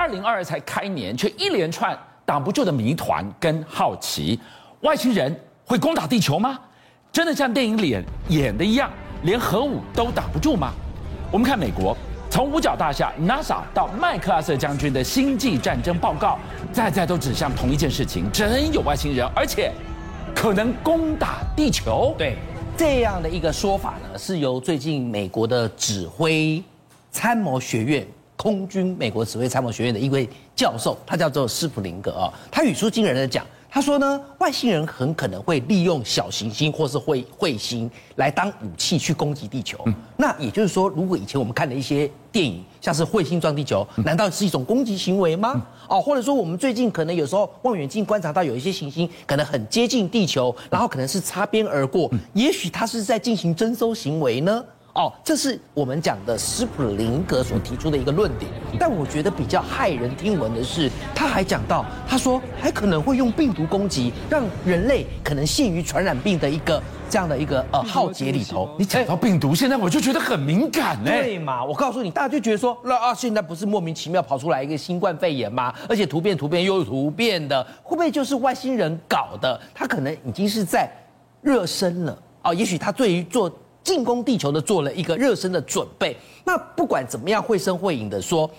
二零二二才开年，却一连串挡不住的谜团跟好奇。外星人会攻打地球吗？真的像电影里演的一样，连核武都挡不住吗？我们看美国，从五角大厦 NASA 到麦克阿瑟将军的星际战争报告，再再都指向同一件事情：真有外星人，而且可能攻打地球。对，这样的一个说法呢，是由最近美国的指挥参谋学院。空军美国指挥参谋学院的一位教授，他叫做斯普林格啊，他语出惊人的讲，他说呢，外星人很可能会利用小行星或是彗彗星来当武器去攻击地球。那也就是说，如果以前我们看的一些电影，像是彗星撞地球，难道是一种攻击行为吗？哦，或者说我们最近可能有时候望远镜观察到有一些行星可能很接近地球，然后可能是擦边而过，也许它是在进行征收行为呢？哦，这是我们讲的斯普林格所提出的一个论点，但我觉得比较骇人听闻的是，他还讲到，他说还可能会用病毒攻击，让人类可能陷于传染病的一个这样的一个呃浩劫里头。你讲到病毒，现在我就觉得很敏感呢。对嘛？我告诉你，大家就觉得说，那啊，现在不是莫名其妙跑出来一个新冠肺炎吗？而且突变、突变又突变的，会不会就是外星人搞的？他可能已经是在热身了啊，也许他对于做。进攻地球的做了一个热身的准备。那不管怎么样，绘声绘影的说，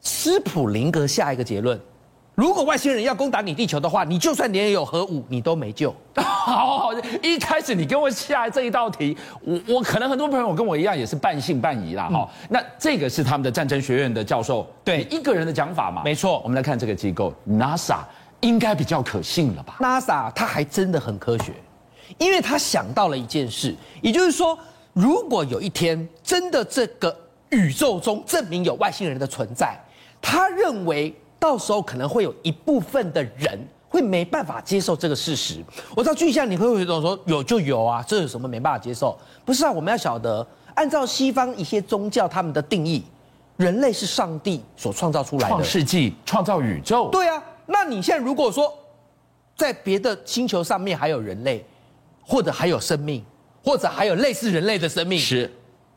斯普林格下一个结论：如果外星人要攻打你地球的话，你就算连有核武，你都没救。好好，一开始你给我下这一道题，我我可能很多朋友跟我一样也是半信半疑啦。哈、嗯，那这个是他们的战争学院的教授对一个人的讲法嘛？没错。我们来看这个机构 NASA，应该比较可信了吧？NASA 它还真的很科学。因为他想到了一件事，也就是说，如果有一天真的这个宇宙中证明有外星人的存在，他认为到时候可能会有一部分的人会没办法接受这个事实。我知道巨象，你会有一种说有就有啊？这有什么没办法接受？不是啊，我们要晓得，按照西方一些宗教他们的定义，人类是上帝所创造出来的，创世纪创造宇宙。对啊，那你现在如果说在别的星球上面还有人类？或者还有生命，或者还有类似人类的生命，是，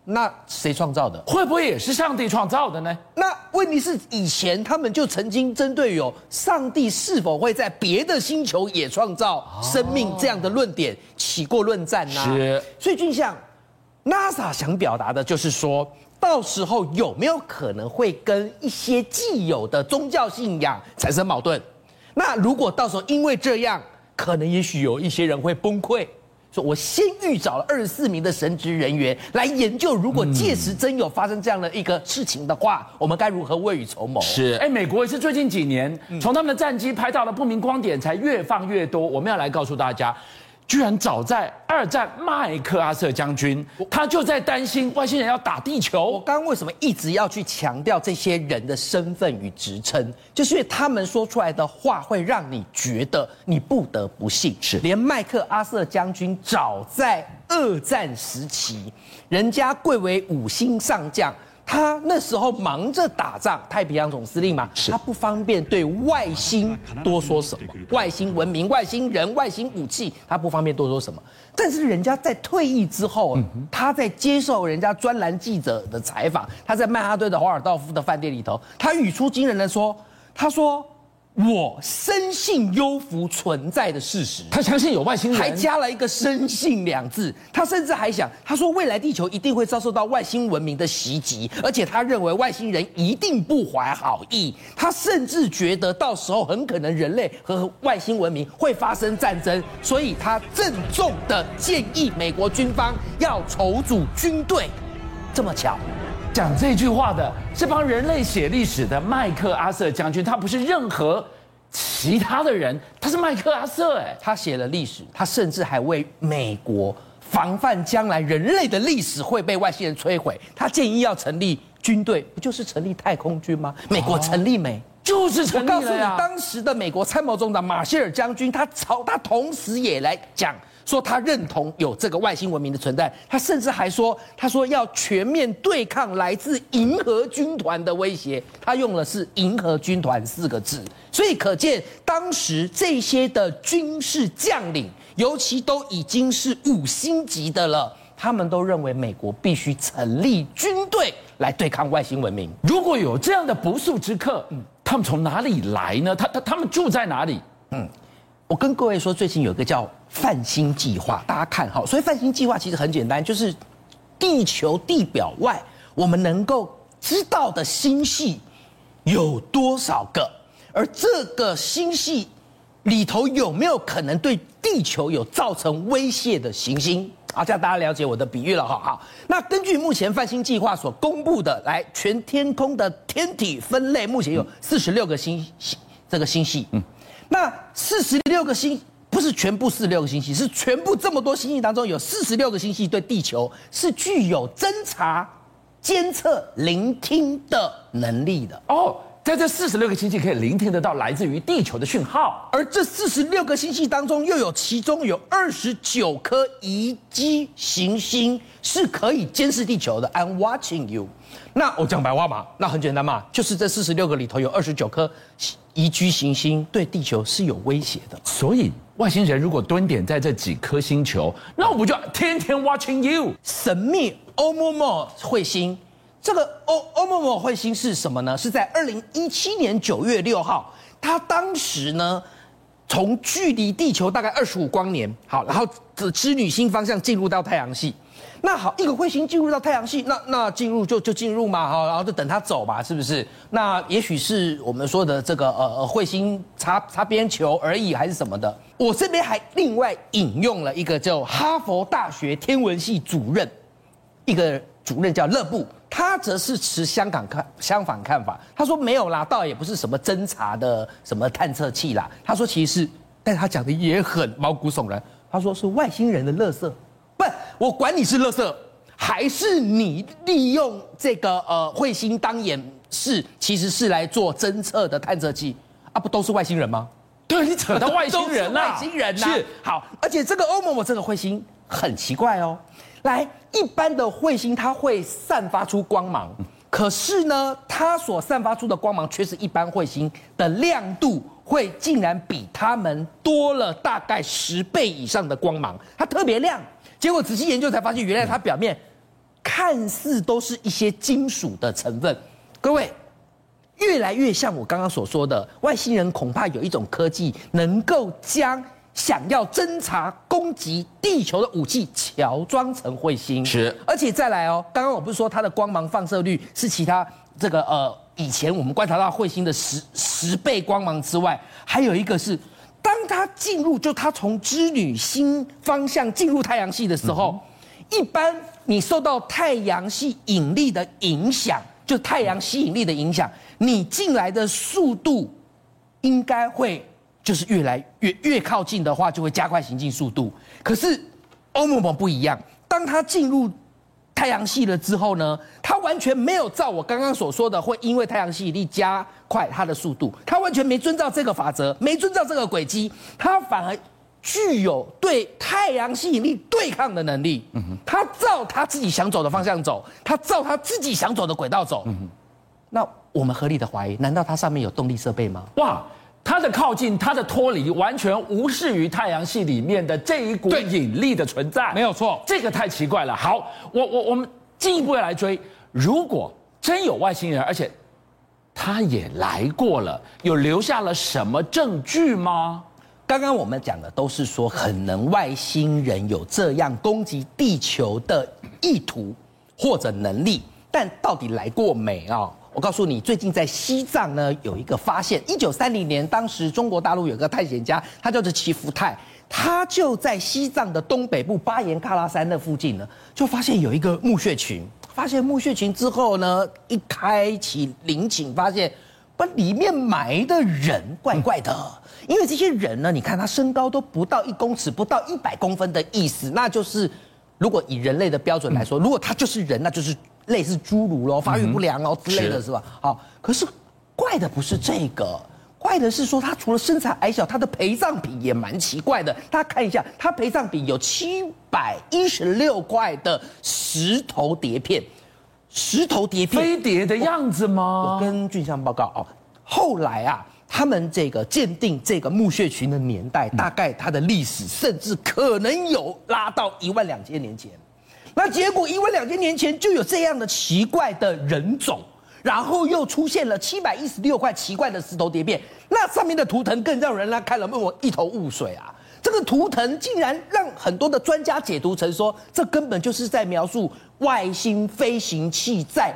那谁创造的？会不会也是上帝创造的呢？那问题是，以前他们就曾经针对有上帝是否会在别的星球也创造生命这样的论点起过论战呢？是。所以，俊相，NASA 想表达的就是说，到时候有没有可能会跟一些既有的宗教信仰产生矛盾？那如果到时候因为这样，可能也许有一些人会崩溃，说我先预找了二十四名的神职人员来研究，如果届时真有发生这样的一个事情的话，我们该如何未雨绸缪？是，哎，美国也是最近几年从他们的战机拍到的不明光点才越放越多，我们要来告诉大家。居然早在二战，麦克阿瑟将军他就在担心外星人要打地球。我刚刚为什么一直要去强调这些人的身份与职称？就是因为他们说出来的话会让你觉得你不得不信。是，连麦克阿瑟将军早在二战时期，人家贵为五星上将。他那时候忙着打仗，太平洋总司令嘛，他不方便对外星多说什么，外星文明、外星人、外星武器，他不方便多说什么。但是人家在退役之后，他在接受人家专栏记者的采访，他在曼哈顿的华尔道夫的饭店里头，他语出惊人的说：“他说。”我深信幽浮存在的事实，他相信有外星人，还加了一个“深信”两字。他甚至还想，他说未来地球一定会遭受到外星文明的袭击，而且他认为外星人一定不怀好意。他甚至觉得到时候很可能人类和外星文明会发生战争，所以他郑重的建议美国军方要筹组军队。这么巧。讲这句话的是帮人类写历史的麦克阿瑟将军，他不是任何其他的人，他是麦克阿瑟。哎，他写了历史，他甚至还为美国防范将来人类的历史会被外星人摧毁，他建议要成立军队，不就是成立太空军吗？美国成立没？就是成立了。我告诉你，当时的美国参谋总长马歇尔将军，他朝他同时也来讲。说他认同有这个外星文明的存在，他甚至还说，他说要全面对抗来自银河军团的威胁，他用的是“银河军团”四个字，所以可见当时这些的军事将领，尤其都已经是五星级的了，他们都认为美国必须成立军队来对抗外星文明。如果有这样的不速之客，嗯他们从哪里来呢？他他他们住在哪里？嗯，我跟各位说，最近有一个叫泛星计划，大家看好。所以泛星计划其实很简单，就是地球地表外我们能够知道的星系有多少个，而这个星系里头有没有可能对地球有造成威胁的行星？啊，这样大家了解我的比喻了哈。好，那根据目前泛星计划所公布的，来全天空的天体分类，目前有四十六个星星这个星系。嗯，那四十六个星不是全部四十六个星系，是全部这么多星系当中有四十六个星系对地球是具有侦查、监测、聆听的能力的哦。在这四十六个星系可以聆听得到来自于地球的讯号，而这四十六个星系当中，又有其中有二十九颗宜居行星是可以监视地球的。I'm watching you。那我讲白话嘛，那很简单嘛，就是这四十六个里头有二十九颗宜居行星对地球是有威胁的。所以外星人如果蹲点在这几颗星球，那我不就天天 watching you？神秘欧莫莫彗星。这个欧欧莫莫彗星是什么呢？是在二零一七年九月六号，它当时呢，从距离地球大概二十五光年，好，然后指织女星方向进入到太阳系。那好，一个彗星进入到太阳系，那那进入就就进入嘛，哈，然后就等它走吧，是不是？那也许是我们说的这个呃彗星擦擦边球而已，还是什么的？我这边还另外引用了一个叫哈佛大学天文系主任，一个主任叫勒布。他则是持香港看相反看法，他说没有啦，倒也不是什么侦查的什么探测器啦。他说其实是，但他讲的也很毛骨悚然。他说是外星人的垃圾，不，我管你是垃圾，还是你利用这个呃彗星当演示，其实是来做侦测的探测器啊，不都是外星人吗？对，你扯到外星人了，外星人呐、啊。是好，而且这个欧某某这个彗星很奇怪哦。来，一般的彗星它会散发出光芒，可是呢，它所散发出的光芒却是一般彗星的亮度会竟然比它们多了大概十倍以上的光芒，它特别亮。结果仔细研究才发现，原来它表面看似都是一些金属的成分。各位，越来越像我刚刚所说的，外星人恐怕有一种科技能够将。想要侦察攻击地球的武器，乔装成彗星是，而且再来哦，刚刚我不是说它的光芒放射率是其他这个呃以前我们观察到彗星的十十倍光芒之外，还有一个是，当它进入就它从织女星方向进入太阳系的时候，嗯、一般你受到太阳系引力的影响，就太阳吸引力的影响，你进来的速度应该会。就是越来越越靠近的话，就会加快行进速度。可是欧姆姆不一样，当它进入太阳系了之后呢，它完全没有照我刚刚所说的，会因为太阳吸引力加快它的速度，它完全没遵照这个法则，没遵照这个轨迹，它反而具有对太阳吸引力对抗的能力。嗯哼，它照它自己想走的方向走，它照它自己想走的轨道走。嗯哼，那我们合理的怀疑，难道它上面有动力设备吗？哇！它的靠近，它的脱离，完全无视于太阳系里面的这一股引力的存在。没有错，这个太奇怪了。好，我我我们进一步来追，如果真有外星人，而且他也来过了，有留下了什么证据吗？刚刚我们讲的都是说，可能外星人有这样攻击地球的意图或者能力，但到底来过没啊？我告诉你，最近在西藏呢有一个发现。一九三零年，当时中国大陆有个探险家，他叫做齐福泰，他就在西藏的东北部巴颜喀拉山那附近呢，就发现有一个墓穴群。发现墓穴群之后呢，一开启陵寝，发现把里面埋的人怪怪的，因为这些人呢，你看他身高都不到一公尺，不到一百公分的意思，那就是如果以人类的标准来说，如果他就是人，那就是。类似侏儒喽，发育不良哦之类的是吧？好，可是怪的不是这个，怪的是说他除了身材矮小，他的陪葬品也蛮奇怪的。大家看一下，他陪葬品有七百一十六块的石头碟片，石头碟片飞碟的样子吗？我，我跟俊相报告哦，后来啊，他们这个鉴定这个墓穴群的年代，大概它的历史甚至可能有拉到一万两千年前。那结果因为两千年前就有这样的奇怪的人种，然后又出现了七百一十六块奇怪的石头叠片，那上面的图腾更让人家看了问我一头雾水啊！这个图腾竟然让很多的专家解读成说，这根本就是在描述外星飞行器在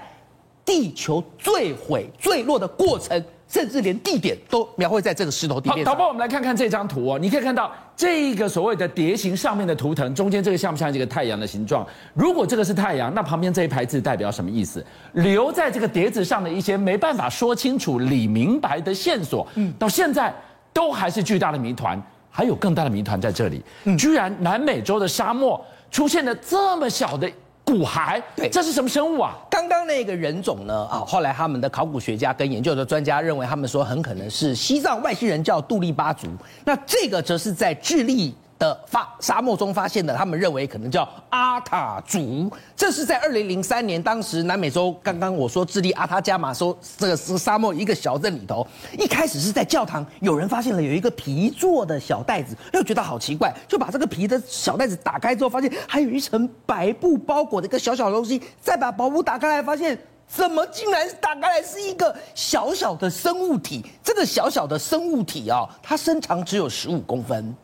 地球坠毁坠落的过程。甚至连地点都描绘在这个石头地面。好，导播，我们来看看这张图哦。你可以看到这个所谓的碟形上面的图腾，中间这个像不像这个太阳的形状？如果这个是太阳，那旁边这一排字代表什么意思？留在这个碟子上的一些没办法说清楚、理明白的线索，嗯，到现在都还是巨大的谜团。还有更大的谜团在这里，嗯，居然南美洲的沙漠出现了这么小的。骨骸，对，这是什么生物啊？刚刚那个人种呢？啊，后来他们的考古学家跟研究的专家认为，他们说很可能是西藏外星人叫杜立巴族。那这个则是在智利。的发沙漠中发现的，他们认为可能叫阿塔族。这是在二零零三年，当时南美洲刚刚我说智利阿塔加马州这个是沙漠一个小镇里头，一开始是在教堂，有人发现了有一个皮做的小袋子，又觉得好奇怪，就把这个皮的小袋子打开之后，发现还有一层白布包裹的一个小小的东西，再把薄布打开来，发现怎么竟然打开来是一个小小的生物体？这个小小的生物体啊、哦，它身长只有十五公分。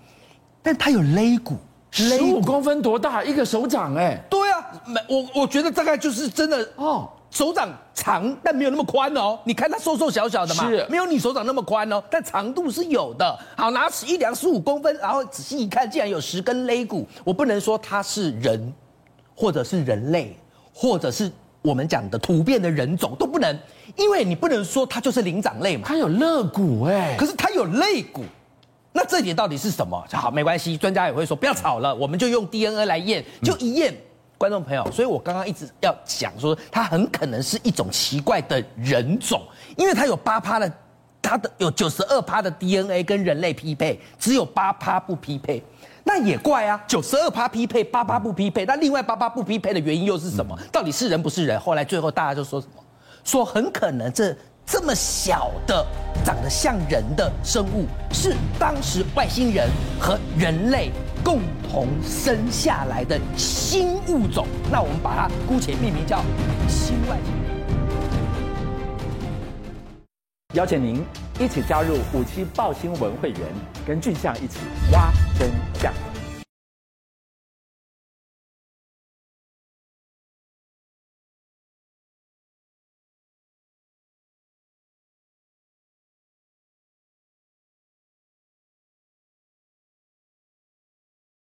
但它有肋骨，十五公分多大？一个手掌哎。对啊，没我我觉得大概就是真的哦，手掌长，但没有那么宽哦。你看它瘦瘦小小的嘛，是没有你手掌那么宽哦，但长度是有的。好，拿尺一量十五公分，然后仔细一看，竟然有十根肋骨。我不能说它是人，或者是人类，或者是我们讲的突变的人种都不能，因为你不能说它就是灵长类嘛。它有肋骨哎，可是它有肋骨。那这点到底是什么？好，没关系，专家也会说不要吵了，我们就用 DNA 来验，就一验，观众朋友，所以我刚刚一直要讲说，它很可能是一种奇怪的人种，因为它有八趴的，它的有九十二趴的 DNA 跟人类匹配，只有八趴不匹配，那也怪啊，九十二趴匹配，八趴不匹配，那另外八趴不匹配的原因又是什么？到底是人不是人？后来最后大家就说什么？说很可能这。这么小的、长得像人的生物，是当时外星人和人类共同生下来的新物种。那我们把它姑且命名叫新外星人。邀请您一起加入五七爆新闻会员，跟俊相一起挖真相。